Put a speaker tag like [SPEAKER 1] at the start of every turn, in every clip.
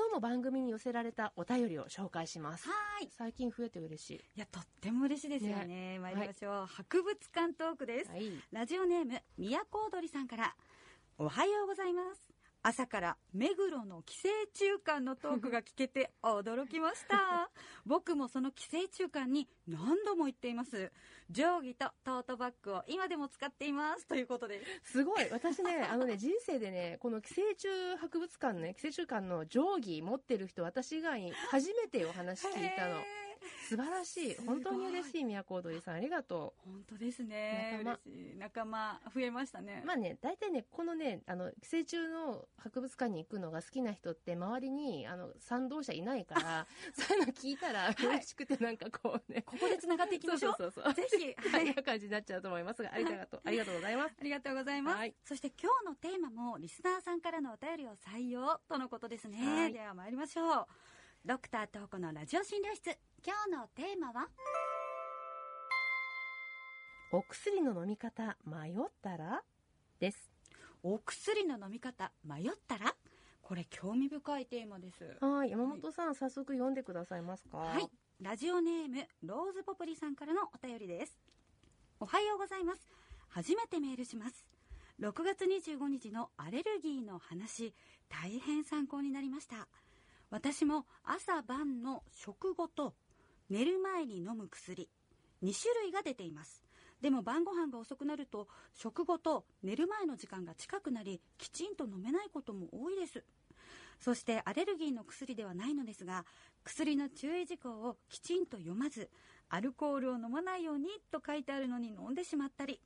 [SPEAKER 1] 今日も番組に寄せられたお便りを紹介します。
[SPEAKER 2] はい。
[SPEAKER 1] 最近増えて嬉しい。
[SPEAKER 2] いや、とっても嬉しいですよね。
[SPEAKER 1] ね
[SPEAKER 2] 参りましょう、博物館トークです。
[SPEAKER 1] はい。
[SPEAKER 2] ラジオネーム、宮古踊りさんから、おはようございます。朝から目黒の寄生虫館のトークが聞けて驚きました。僕もその寄生虫館に何度も行っています。定規とトートバッグを今でも使っています。ということです。
[SPEAKER 1] すごい。私ね、あのね、人生でね、この寄生虫博物館のね、寄生虫館の定規持ってる人、私以外に初めてお話聞いたの素晴らしい。本当に嬉しい、宮古踊りさん。ありがと
[SPEAKER 2] 本当ですね。
[SPEAKER 1] 仲間
[SPEAKER 2] 増えましたね。
[SPEAKER 1] う。まあね、大体ね、このね、あの、寄生虫の博物館に行くのが好きな人って、周りに、あの、賛同者いないから、そういうの聞いたら嬉しくて、なんかこうね。
[SPEAKER 2] ここで繋がっていきましょう。
[SPEAKER 1] そうそうそう。
[SPEAKER 2] ぜひ、
[SPEAKER 1] は、
[SPEAKER 2] はいい
[SPEAKER 1] な感じになっちゃうと思いますが、ありがとう、ありがとうございます。
[SPEAKER 2] ありがとうございます。
[SPEAKER 1] はい
[SPEAKER 2] そして今日のテーマもリスナーさんからのお便りを採用とのことですね。
[SPEAKER 1] はい
[SPEAKER 2] では参りましょう。ドクタートーコのラジオ診療室。今日のテーマは？
[SPEAKER 1] お薬の飲み方、迷ったら？です。
[SPEAKER 2] お薬の飲み方迷ったら？これ興味深いテーマです。
[SPEAKER 1] はい、山本さん、早速読んでくださいますか？
[SPEAKER 2] はい。ラジオネーム、ローズポプリさんからのお便りです。おはようございます。初めてメールします。6月25日のアレルギーの話、大変参考になりました。私も朝晩の食後と寝る前に飲む薬、2種類が出ています。でも晩ご飯が遅くなると食後と寝る前の時間が近くなりきちんと飲めないことも多いです。そしてアレルギーの薬ではないのですが薬の注意事項をきちんと読まずアルコールを飲まないようにと書いてあるのに飲んでしまったり。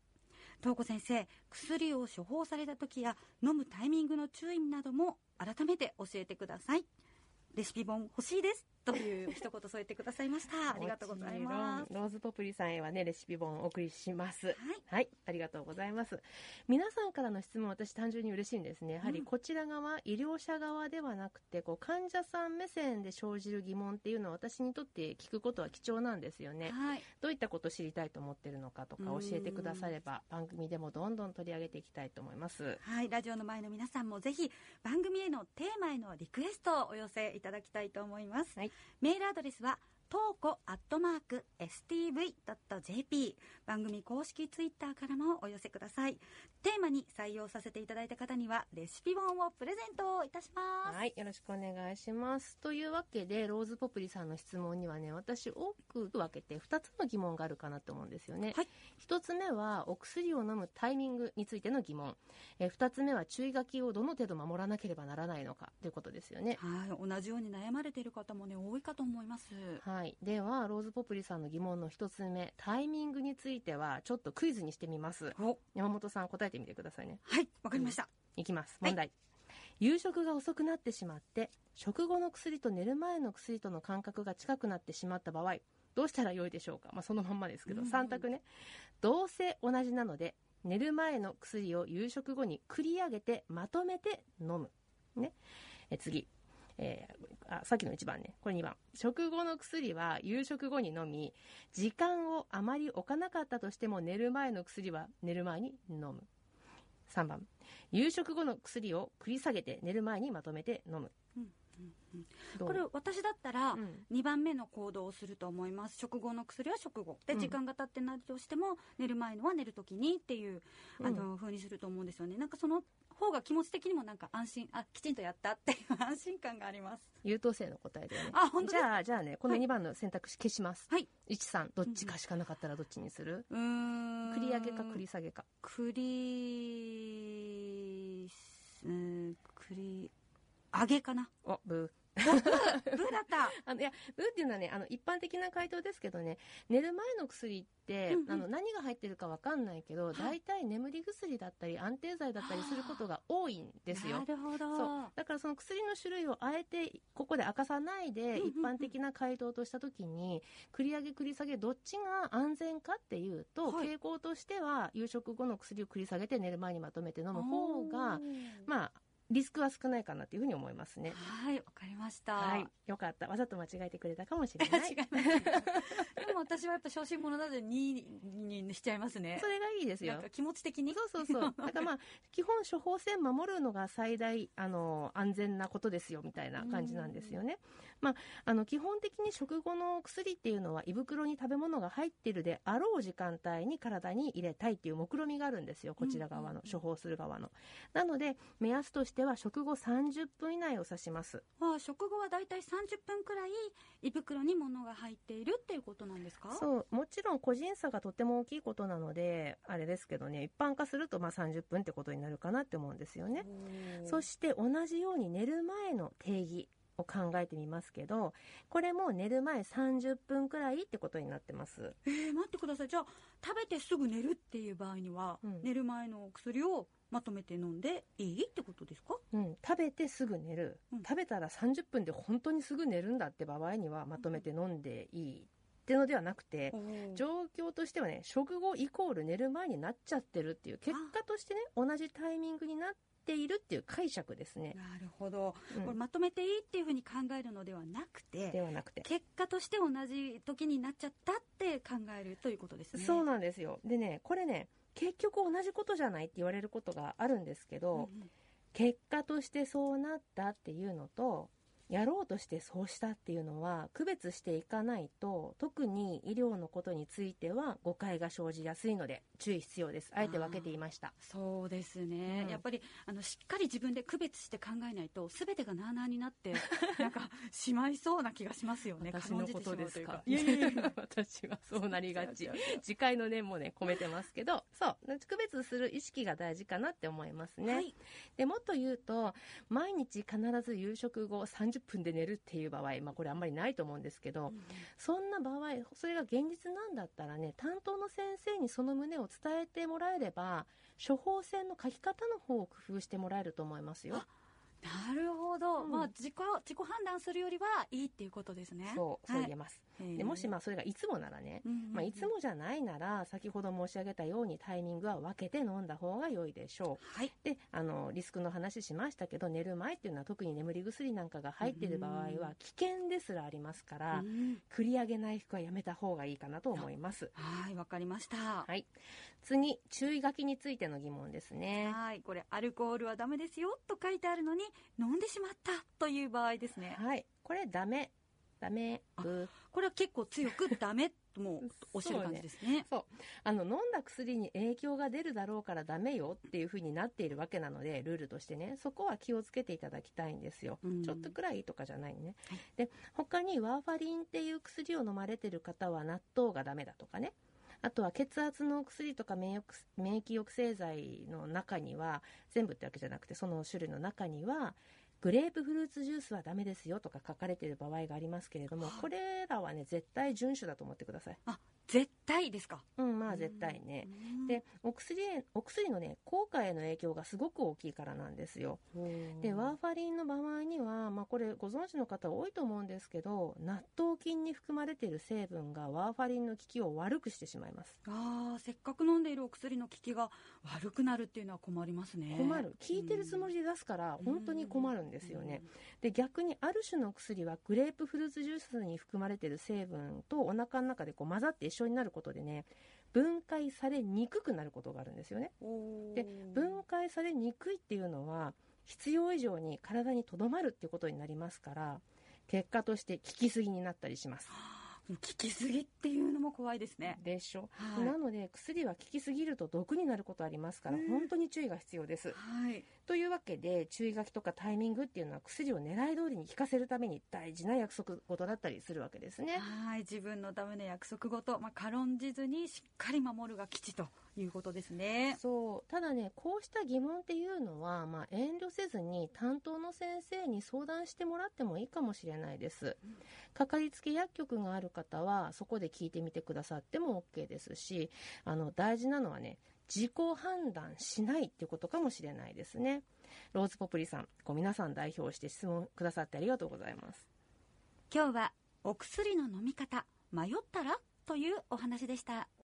[SPEAKER 2] 東子先生薬を処方された時や飲むタイミングの注意なども改めて教えてください。レシピ本欲しいです。という一言添えてくださいました ありがとうございます
[SPEAKER 1] ローズポプリさんへはね、レシピ本をお送りします。
[SPEAKER 2] はい
[SPEAKER 1] はい、ありがとうございます。皆さんからの質問、私単純に嬉しいんですね。やはり
[SPEAKER 2] うん
[SPEAKER 1] こちら側、医療者側ではなくて、こう患者さん目線で生じる疑問っていうのは私にとって聞くことは貴重なんですよね。
[SPEAKER 2] はい
[SPEAKER 1] どういったことを知りたいと思ってるのかとか
[SPEAKER 2] うん
[SPEAKER 1] 教えてくだされば、番組でもどんどん取り上げていきたいと思います。
[SPEAKER 2] はい、ラジオの前の皆さんもぜひ番組へのテーマへのリクエストをお寄せいただきたいと思います。
[SPEAKER 1] はい
[SPEAKER 2] メールアドレスは、トーコアットマーク stv.jp 番組公式ツイッターからもお寄せください。テーマに採用させていただいた方にはレシピ本をプレゼントいたします。
[SPEAKER 1] はい、よろしくお願いします。というわけで、ローズポプリさんの質問にはね、私多く分けて2つの疑問があるかなと思うんですよね。
[SPEAKER 2] はい
[SPEAKER 1] 1つ目は、お薬を飲むタイミングについての疑問。え2つ目は、注意書きをどの程度守らなければならないのかということですよね。
[SPEAKER 2] はい、同じように悩まれている方もね、多いかと思います。
[SPEAKER 1] はい。では、ローズポプリさんの疑問の1つ目、タイミングについては、ちょっとクイズにしてみます。
[SPEAKER 2] お
[SPEAKER 1] 山本さん、答えてみてくださいね。
[SPEAKER 2] はい、わかりました。
[SPEAKER 1] いきます。
[SPEAKER 2] はい
[SPEAKER 1] 問題。夕食が遅くなってしまって、食後の薬と寝る前の薬との間隔が近くなってしまった場合、どうしたらよいでしょうか？まあ、そのまんまですけど、
[SPEAKER 2] うん
[SPEAKER 1] 3択ね。どうせ同じなので、寝る前の薬を夕食後に繰り上げてまとめて飲む。ね。え次。えーあ、さっきの1番ね。これ2番。食後の薬は夕食後に飲み、時間をあまり置かなかったとしても寝る前の薬は寝る前に飲む。3番。夕食後の薬を繰り下げて寝る前にまとめて飲む。
[SPEAKER 2] うんこれ私だったら
[SPEAKER 1] うん。
[SPEAKER 2] 2番目の行動をすると思います。食後の薬は食後。で
[SPEAKER 1] うん。
[SPEAKER 2] 時間が経ってないとしても寝る前のは寝るときにっていう
[SPEAKER 1] うん。
[SPEAKER 2] あの風にすると思うんですよね。なんかその方が気持ち的にもなんか安心あきちんとやったっていう安心感があります。
[SPEAKER 1] 優等生の答えだよね。
[SPEAKER 2] あ本当
[SPEAKER 1] じゃあ、じゃあね、この2番の選択肢消します。
[SPEAKER 2] はい。
[SPEAKER 1] 1、3、どっちかしかなかったらどっちにする？
[SPEAKER 2] うーん。
[SPEAKER 1] 繰り上げか繰り下げか。
[SPEAKER 2] 繰りうん繰り上げかな？
[SPEAKER 1] お、ブー。
[SPEAKER 2] ブーだった。
[SPEAKER 1] あの、いや、ブーっていうのはね、あの、一般的な回答ですけどね、寝る前の薬って、
[SPEAKER 2] うんうん。
[SPEAKER 1] あの、何が入ってるかわかんないけど、
[SPEAKER 2] い。
[SPEAKER 1] 大体眠り薬だったり、安定剤だったりすることが多いんですよ。
[SPEAKER 2] な。るほど。
[SPEAKER 1] そう。だからその薬の種類をあえてここで明かさないで一般的な回答とした時に繰り上げ繰り下げどっちが安全かっていうと
[SPEAKER 2] はい。
[SPEAKER 1] 傾向としては夕食後の薬を繰り下げて寝る前にまとめて飲む方がまあリスクは少ないかなというふうに思いますね。
[SPEAKER 2] はい、わかりました。
[SPEAKER 1] はい。よかった。わざと間違えてくれたかもしれない。
[SPEAKER 2] 違います私はやっぱ小心者なので2にしちゃいますね
[SPEAKER 1] そ。れがいいですよ
[SPEAKER 2] 気持ち的に。
[SPEAKER 1] そうそうそう。だからまあ、基本処方箋守るのが最大、あの、安全なことですよ、みたいな感じなんですよね。まあ、あの、基本的に食後の薬っていうのは、胃袋に食べ物が入ってるであろう時間帯に体に入れたいっていう目論みがあるんですよ、こちら側の、処方する側の。なので、目安としては食後30分以内を指します。
[SPEAKER 2] まあ、食後はだいたい30分くらい胃袋に物が入っているっていうことなんですか？
[SPEAKER 1] そう、もちろん個人差がとても大きいことなので、あれですけどね、一般化するとまあ30分ってことになるかなって思うんですよね。そして同じように寝る前の定義を考えてみますけど、これも寝る前30分くらいってことになってます。
[SPEAKER 2] えー、待ってください。じゃあ、食べてすぐ寝るっていう場合には、
[SPEAKER 1] うん。
[SPEAKER 2] 寝る前の薬をまとめて飲んでいいってことですか？
[SPEAKER 1] うん、食べてすぐ寝る、
[SPEAKER 2] うん。
[SPEAKER 1] 食べたら30分で本当にすぐ寝るんだって場合にはまとめて飲んでいいってのではなくて、状況としてはね、食後イコール寝る前になっちゃってるっていう、結果としてね、同じタイミングになっているっていう解釈ですね。
[SPEAKER 2] なるほど、
[SPEAKER 1] うん
[SPEAKER 2] これまとめていいっていうふうに考えるのではなくて
[SPEAKER 1] ではなくて。
[SPEAKER 2] 結果として同じ時になっちゃったって考えるということですね
[SPEAKER 1] そうなんですよ。でね、これね、結局同じことじゃないって言われることがあるんですけど、
[SPEAKER 2] うんうん
[SPEAKER 1] 結果としてそうなったっていうのと、やろうとしてそうしたっていうのは区別していかないと特に医療のことについては誤解が生じやすいので注意必要です。あえて分けていました。
[SPEAKER 2] そうですね、
[SPEAKER 1] うん。
[SPEAKER 2] やっぱりあのしっかり自分で区別して考えないと全てがなあなあになって なんかしまいそうな気がしますよね。
[SPEAKER 1] 私のことですか？
[SPEAKER 2] いやいやいや。
[SPEAKER 1] 私はそうなりがち。次回の念もね込めてますけど。そう区別する意識が大事かなって思いますね、
[SPEAKER 2] はい。
[SPEAKER 1] でもっと言うと毎日必ず夕食後30分で寝るっていう場合、まあ、これあんまりないと思うんですけど、そんな場合それが現実なんだったらね担当の先生にその旨を伝えてもらえれば処方箋の書き方の方を工夫してもらえると思いますよ。
[SPEAKER 2] なるほど、
[SPEAKER 1] うん。
[SPEAKER 2] まあ自己自己判断するよりはいいっていうことですね。
[SPEAKER 1] そうそう
[SPEAKER 2] はい
[SPEAKER 1] 言えます、
[SPEAKER 2] へー。
[SPEAKER 1] でもしまあそれがいつもならね、
[SPEAKER 2] うんうんうん。
[SPEAKER 1] まあ、いつもじゃないなら先ほど申し上げたようにタイミングは分けて飲んだ方が良いでしょう。
[SPEAKER 2] はい。
[SPEAKER 1] であのリスクの話しましたけど寝る前っていうのは特に眠り薬なんかが入っている場合は危険ですらありますから、
[SPEAKER 2] うん。
[SPEAKER 1] 繰り上げ内服はやめた方がいいかなと思います。
[SPEAKER 2] はいわかりました。
[SPEAKER 1] はい。次注意書きについての疑問ですね。
[SPEAKER 2] はい。これアルコールはダメですよと書いてあるのに飲んでしまったという場合ですね。
[SPEAKER 1] はい。これダメ。ダメ。ブ
[SPEAKER 2] これは結構強くダメとも おっしゃる感じですね。
[SPEAKER 1] あの飲んだ薬に影響が出るだろうからダメよっていう風になっているわけなのでルールとしてね。そこは気をつけていただきたいんですよ、
[SPEAKER 2] うん。
[SPEAKER 1] ちょっとくらいとかじゃないね、
[SPEAKER 2] はい。
[SPEAKER 1] で他にワーファリンっていう薬を飲まれてる方は納豆がダメだとかねあとは血圧の薬とか免疫免疫抑制剤の中には全部ってわけじゃなくてその種類の中にはグレープフルーツジュースはダメですよとか書かれている場合がありますけれどもこれらはね絶対遵守だと思ってください。
[SPEAKER 2] 絶対ですか？
[SPEAKER 1] うんまあ絶対ね。
[SPEAKER 2] うん。
[SPEAKER 1] でお薬へお薬のね効果への影響がすごく大きいからなんですよ。でワーファリンの場合には、まあ、これご存知の方多いと思うんですけど納豆菌に含まれている成分がワーファリンの効きを悪くしてしまいます。
[SPEAKER 2] あーせっかく飲んでいるお薬の効きが悪くなるっていうのは困りますね。
[SPEAKER 1] 困る。効いてるつもりで出すから本当に困るんですよね。で逆にある種の薬はグレープフルーツジュースに含まれている成分とお腹の中でこう混ざって一緒になることでね分解されにくくなることがあるんですよね。
[SPEAKER 2] うん
[SPEAKER 1] で分解されにくいっていうのは必要以上に体にとどまるっていうことになりますから結果として効きすぎになったりします
[SPEAKER 2] 効きすぎっていうのも怖いですね。
[SPEAKER 1] でしょ、
[SPEAKER 2] はい。
[SPEAKER 1] なので薬は効きすぎると毒になることありますから
[SPEAKER 2] うん。
[SPEAKER 1] 本当に注意が必要です。
[SPEAKER 2] はい。
[SPEAKER 1] というわけで注意書きとかタイミングっていうのは薬を狙い通りに効かせるために大事な約束事だったりするわけですね。
[SPEAKER 2] はい。自分のための約束事、まあ、軽んじずにしっかり守るが吉ということですね。
[SPEAKER 1] そう。ただねこうした疑問っていうのは、まあ、遠慮せずに担当の先生に相談してもらってもいいかもしれないです、かかりつけ薬局がある方はそこで聞いてみてくださっても OK ですしあの大事なのはね自己判断しないっていうことかもしれないですね。ローズポプリさんご皆さん代表して質問くださってありがとうございます。
[SPEAKER 2] 今日はお薬の飲み方迷ったら？というお話でした